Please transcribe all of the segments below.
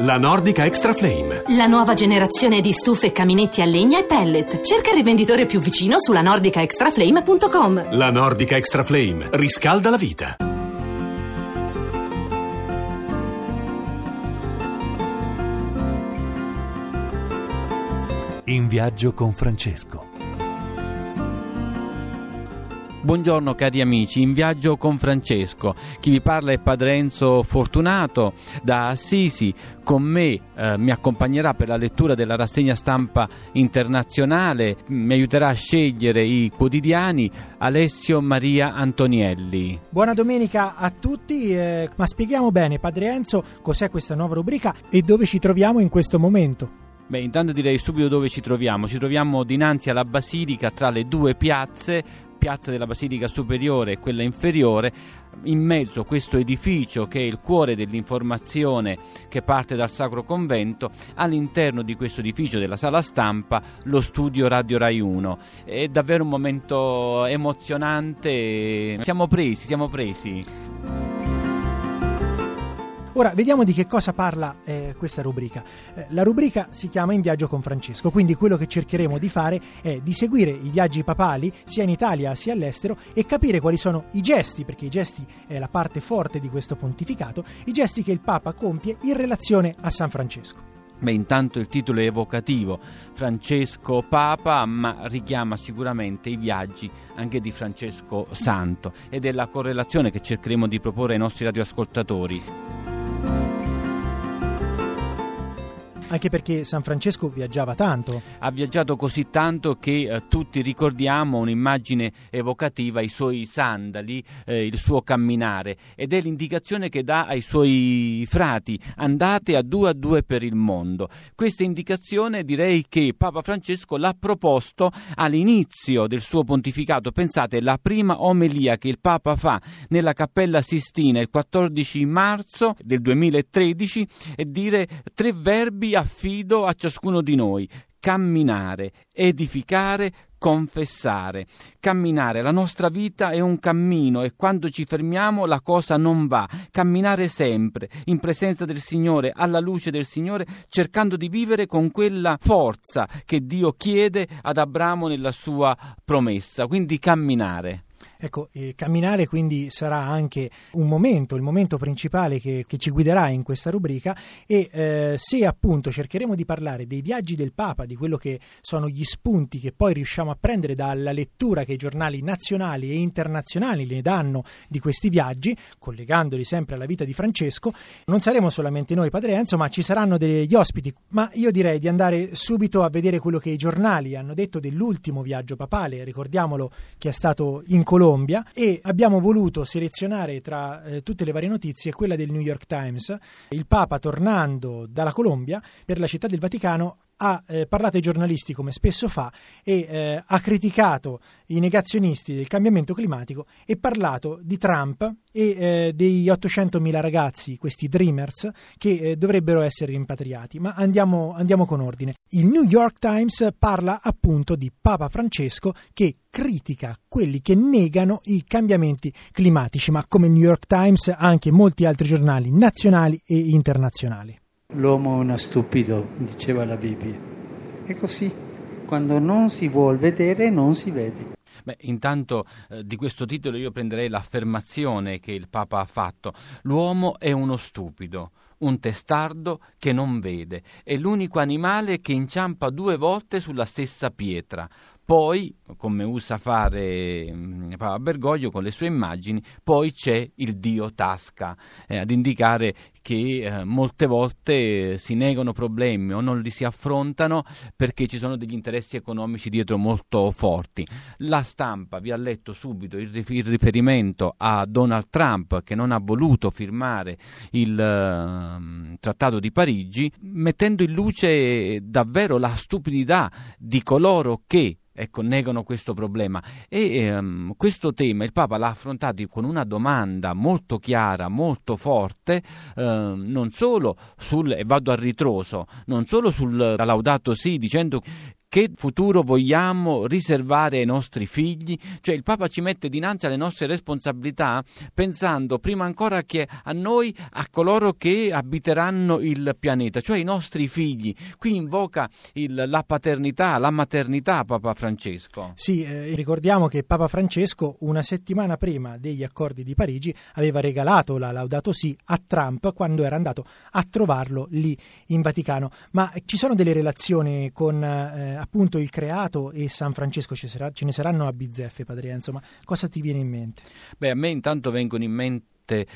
La Nordica Extra Flame. La nuova generazione di stufe, caminetti a legna e pellet. Cerca il rivenditore più vicino sulla nordicaextraflame.com. La Nordica Extra Flame riscalda la vita. In viaggio con Francesco. Buongiorno cari amici, in viaggio con Francesco. Chi vi parla è Padre Enzo Fortunato da Assisi. Con me eh, mi accompagnerà per la lettura della rassegna stampa internazionale, mi aiuterà a scegliere i quotidiani Alessio Maria Antonielli. Buona domenica a tutti, eh, ma spieghiamo bene Padre Enzo cos'è questa nuova rubrica e dove ci troviamo in questo momento. Beh, intanto direi subito dove ci troviamo. Ci troviamo dinanzi alla Basilica tra le due piazze piazza della Basilica Superiore e quella inferiore, in mezzo a questo edificio che è il cuore dell'informazione che parte dal Sacro Convento, all'interno di questo edificio della sala stampa lo studio Radio Rai 1. È davvero un momento emozionante, siamo presi, siamo presi. Ora vediamo di che cosa parla eh, questa rubrica. Eh, la rubrica si chiama In viaggio con Francesco, quindi quello che cercheremo di fare è di seguire i viaggi papali sia in Italia sia all'estero e capire quali sono i gesti, perché i gesti è la parte forte di questo pontificato, i gesti che il Papa compie in relazione a San Francesco. Beh, intanto il titolo è evocativo, Francesco Papa, ma richiama sicuramente i viaggi anche di Francesco Santo ed è la correlazione che cercheremo di proporre ai nostri radioascoltatori. Anche perché San Francesco viaggiava tanto. Ha viaggiato così tanto che eh, tutti ricordiamo un'immagine evocativa, i suoi sandali, eh, il suo camminare ed è l'indicazione che dà ai suoi frati, andate a due a due per il mondo. Questa indicazione direi che Papa Francesco l'ha proposto all'inizio del suo pontificato. Pensate, la prima omelia che il Papa fa nella Cappella Sistina il 14 marzo del 2013 è dire tre verbi affido a ciascuno di noi. Camminare, edificare, confessare. Camminare, la nostra vita è un cammino e quando ci fermiamo la cosa non va. Camminare sempre, in presenza del Signore, alla luce del Signore, cercando di vivere con quella forza che Dio chiede ad Abramo nella sua promessa. Quindi camminare. Ecco, eh, camminare quindi sarà anche un momento, il momento principale che, che ci guiderà in questa rubrica e eh, se appunto cercheremo di parlare dei viaggi del Papa, di quello che sono gli spunti che poi riusciamo a prendere dalla lettura che i giornali nazionali e internazionali ne danno di questi viaggi, collegandoli sempre alla vita di Francesco, non saremo solamente noi Padre Enzo, ma ci saranno degli ospiti, ma io direi di andare subito a vedere quello che i giornali hanno detto dell'ultimo viaggio papale, ricordiamolo che è stato in Colombia Colombia e abbiamo voluto selezionare tra eh, tutte le varie notizie quella del New York Times. Il Papa tornando dalla Colombia per la città del Vaticano ha eh, parlato ai giornalisti come spesso fa e eh, ha criticato i negazionisti del cambiamento climatico e parlato di Trump e eh, dei 800.000 ragazzi, questi dreamers, che eh, dovrebbero essere rimpatriati. Ma andiamo, andiamo con ordine. Il New York Times parla appunto di Papa Francesco che critica quelli che negano i cambiamenti climatici, ma come il New York Times anche molti altri giornali nazionali e internazionali. L'uomo è uno stupido, diceva la Bibbia. E così, quando non si vuol vedere, non si vede. Beh, intanto eh, di questo titolo io prenderei l'affermazione che il Papa ha fatto. L'uomo è uno stupido, un testardo che non vede, è l'unico animale che inciampa due volte sulla stessa pietra. Poi, come usa fare mm, Papa Bergoglio con le sue immagini, poi c'è il dio Tasca, eh, ad indicare che eh, molte volte si negano problemi o non li si affrontano perché ci sono degli interessi economici dietro molto forti. La stampa vi ha letto subito il, riferimento a Donald Trump che non ha voluto firmare il uh, Trattato di Parigi, mettendo in luce davvero la stupidità di coloro che ecco, negano questo problema. E um, questo tema il Papa l'ha affrontato con una domanda molto chiara, molto forte, uh, non solo sul, e vado a ritroso, non solo sul Laudato Si, dicendo che futuro vogliamo riservare ai nostri figli? Cioè il Papa ci mette dinanzi alle nostre responsabilità pensando prima ancora che a noi, a coloro che abiteranno il pianeta, cioè i nostri figli. Qui invoca il, la paternità, la maternità Papa Francesco. Sì, eh, ricordiamo che Papa Francesco una settimana prima degli accordi di Parigi aveva regalato la Laudato Si a Trump quando era andato a trovarlo lì in Vaticano. Ma ci sono delle relazioni con eh, appunto il creato e San Francesco ce, sarà, ce ne saranno a bizzeffe, Padre Enzo, ma cosa ti viene in mente? Beh, a me intanto vengono in mente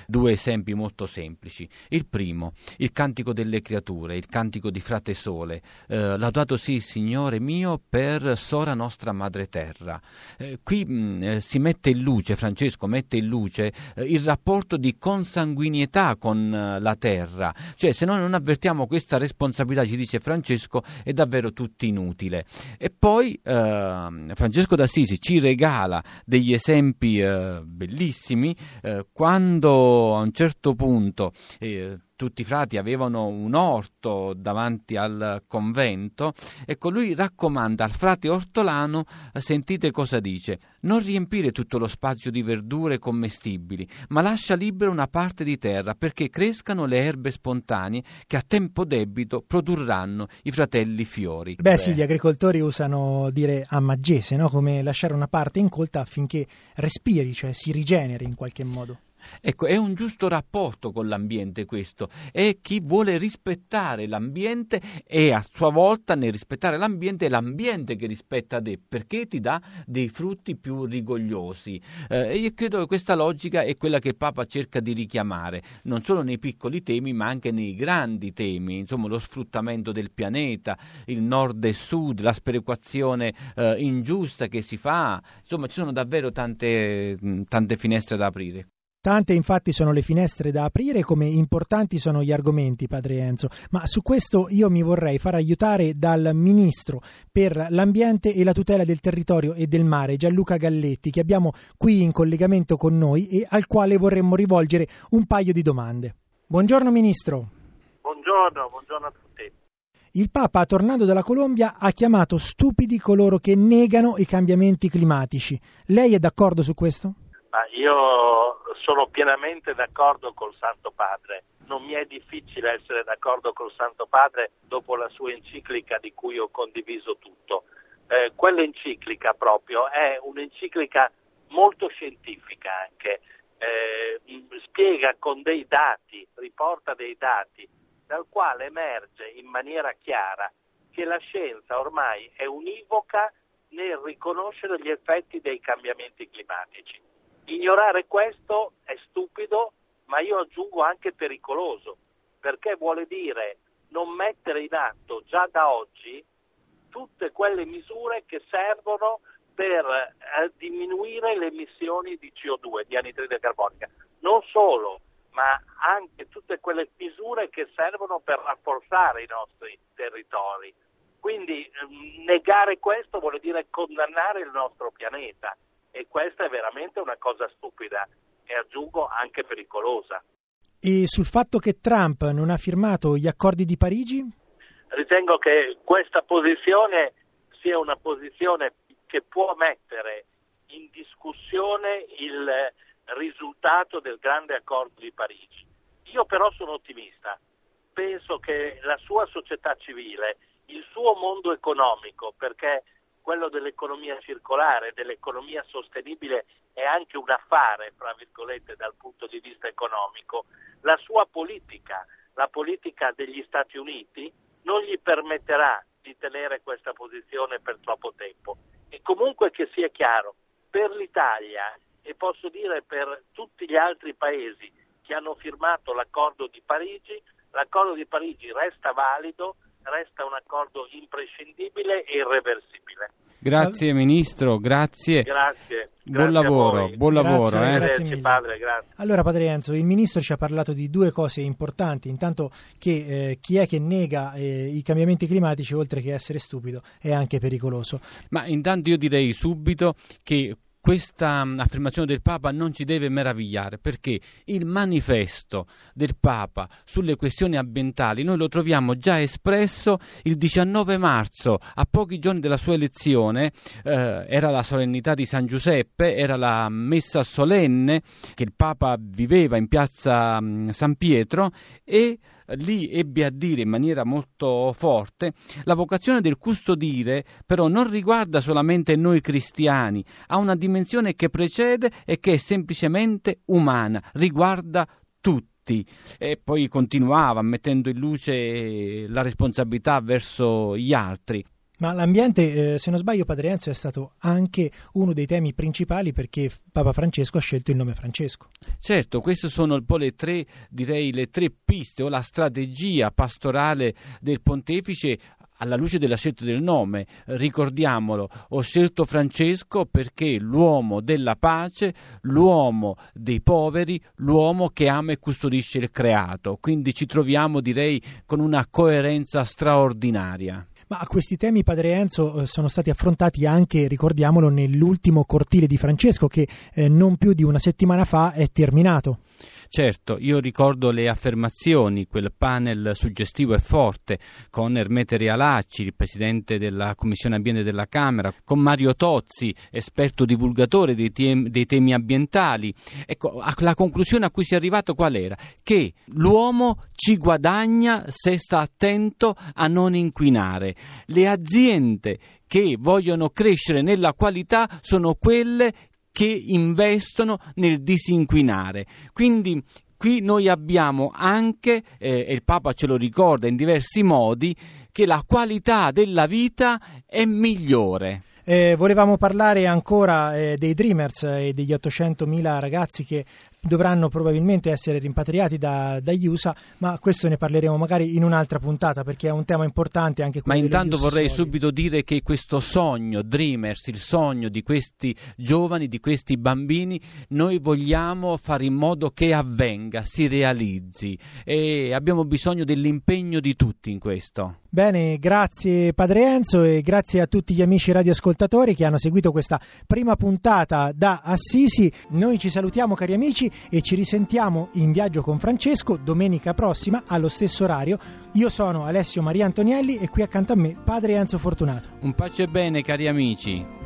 due esempi molto semplici. Il primo, il cantico delle creature, il cantico di Frate Sole, eh, laudato sì, Signore mio, per Sora nostra Madre Terra. Eh, qui mh, mm, eh, si mette in luce, Francesco mette in luce eh, il rapporto di consanguinietà con eh, la terra, cioè se noi non avvertiamo questa responsabilità, ci dice Francesco, è davvero tutto inutile. E poi ehm, Francesco d'Assisi ci regala degli esempi eh, bellissimi quando quando a un certo punto eh, tutti i frati avevano un orto davanti al convento, ecco lui raccomanda al frate ortolano, sentite cosa dice, non riempire tutto lo spazio di verdure commestibili, ma lascia libera una parte di terra perché crescano le erbe spontanee che a tempo debito produrranno i fratelli fiori. Beh, Beh. sì, gli agricoltori usano dire a maggese, no? come lasciare una parte incolta affinché respiri, cioè si rigeneri in qualche modo. Ecco, è un giusto rapporto con l'ambiente questo, è chi vuole rispettare l'ambiente e a sua volta nel rispettare l'ambiente è l'ambiente che rispetta te perché ti dà dei frutti più rigogliosi. Eh, io credo che questa logica è quella che il Papa cerca di richiamare, non solo nei piccoli temi ma anche nei grandi temi, insomma lo sfruttamento del pianeta, il nord e sud, la sperequazione eh, ingiusta che si fa, insomma ci sono davvero tante, tante finestre da aprire. Tante infatti sono le finestre da aprire come importanti sono gli argomenti, padre Enzo, ma su questo io mi vorrei far aiutare dal Ministro per l'ambiente e la tutela del territorio e del mare, Gianluca Galletti, che abbiamo qui in collegamento con noi e al quale vorremmo rivolgere un paio di domande. Buongiorno Ministro. Buongiorno, buongiorno a tutti. Il Papa, tornando dalla Colombia, ha chiamato stupidi coloro che negano i cambiamenti climatici. Lei è d'accordo su questo? Ma io sono pienamente d'accordo col Santo Padre. Non mi è difficile essere d'accordo col Santo Padre dopo la sua enciclica di cui ho condiviso tutto. Eh, quell'enciclica proprio è un'enciclica molto scientifica anche, eh, spiega con dei dati, riporta dei dati, dal quale emerge in maniera chiara che la scienza ormai è univoca nel riconoscere gli effetti dei cambiamenti climatici Ignorare questo è stupido, ma io aggiungo anche pericoloso, perché vuole dire non mettere in atto già da oggi tutte quelle misure che servono per eh, diminuire le emissioni di CO2, di anidride carbonica. Non solo, ma anche tutte quelle misure che servono per rafforzare i nostri territori. Quindi mm, negare questo vuole dire condannare il nostro pianeta e questa è veramente una cosa stupida e aggiungo anche pericolosa. E sul fatto che Trump non ha firmato gli accordi di Parigi? Ritengo che questa posizione sia una posizione che può mettere in discussione il risultato del grande accordo di Parigi. Io però sono ottimista, penso che la sua società civile, il suo mondo economico, perché quello dell'economia circolare, dell'economia sostenibile è anche un affare, fra virgolette, dal punto di vista economico, la sua politica, la politica degli Stati Uniti, non gli permetterà di tenere questa posizione per troppo tempo. E comunque che sia chiaro, per l'Italia e posso dire per tutti gli altri paesi che hanno firmato l'accordo di Parigi, l'accordo di Parigi resta valido resta un accordo imprescindibile e irreversibile. Grazie Ministro, grazie. Grazie. Buon grazie lavoro, buon lavoro. Grazie, eh. grazie padre, grazie. Allora Padre Enzo, il Ministro ci ha parlato di due cose importanti, intanto che eh, chi è che nega eh, i cambiamenti climatici oltre che essere stupido è anche pericoloso. Ma intanto io direi subito che questa mm, affermazione del Papa non ci deve meravigliare perché il manifesto del Papa sulle questioni ambientali noi lo troviamo già espresso il 19 marzo, a pochi giorni della sua elezione, eh, era la solennità di San Giuseppe, era la messa solenne che il Papa viveva in piazza mm, San Pietro e lì ebbe a dire in maniera molto forte, la vocazione del custodire però non riguarda solamente noi cristiani, ha una dimensione che precede e che è semplicemente umana, riguarda tutti e poi continuava mettendo in luce la responsabilità verso gli altri. Ma l'ambiente, eh, se non sbaglio, Padre Enzo è stato anche uno dei temi principali perché Papa Francesco ha scelto il nome Francesco. Certo, queste sono un po' le tre, direi, le tre piste o la strategia pastorale del pontefice alla luce della scelta del nome, ricordiamolo, ho scelto Francesco perché l'uomo della pace, l'uomo dei poveri, l'uomo che ama e custodisce il creato. Quindi ci troviamo, direi, con una coerenza straordinaria. Ma questi temi, Padre Enzo, eh, sono stati affrontati anche, ricordiamolo, nell'ultimo cortile di Francesco che eh, non più di una settimana fa è terminato. Certo, io ricordo le affermazioni, quel panel suggestivo e forte con Ermete Realacci, il presidente della Commissione Ambiente della Camera, con Mario Tozzi, esperto divulgatore dei, temi, dei temi ambientali. Ecco, la conclusione a cui si è arrivato qual era? Che l'uomo ci guadagna se sta attento a non inquinare. Le aziende che vogliono crescere nella qualità sono quelle che investono nel disinquinare. Quindi qui noi abbiamo anche, eh, e il Papa ce lo ricorda in diversi modi, che la qualità della vita è migliore. Eh, volevamo parlare ancora eh, dei Dreamers e degli 800.000 ragazzi che dovranno probabilmente essere rimpatriati da, dagli USA, ma questo ne parleremo magari in un'altra puntata perché è un tema importante anche Ma intanto vorrei subito dire che questo sogno, Dreamers, il sogno di questi giovani, di questi bambini, noi vogliamo fare in modo che avvenga, si realizzi e abbiamo bisogno dell'impegno di tutti in questo. Bene, grazie Padre Enzo e grazie a tutti gli amici radioascoltatori che hanno seguito questa prima puntata da Assisi. Noi ci salutiamo cari amici e ci risentiamo in viaggio con Francesco domenica prossima allo stesso orario. Io sono Alessio Maria Antonielli e qui accanto a me Padre Enzo Fortunato. Un pace e bene cari amici.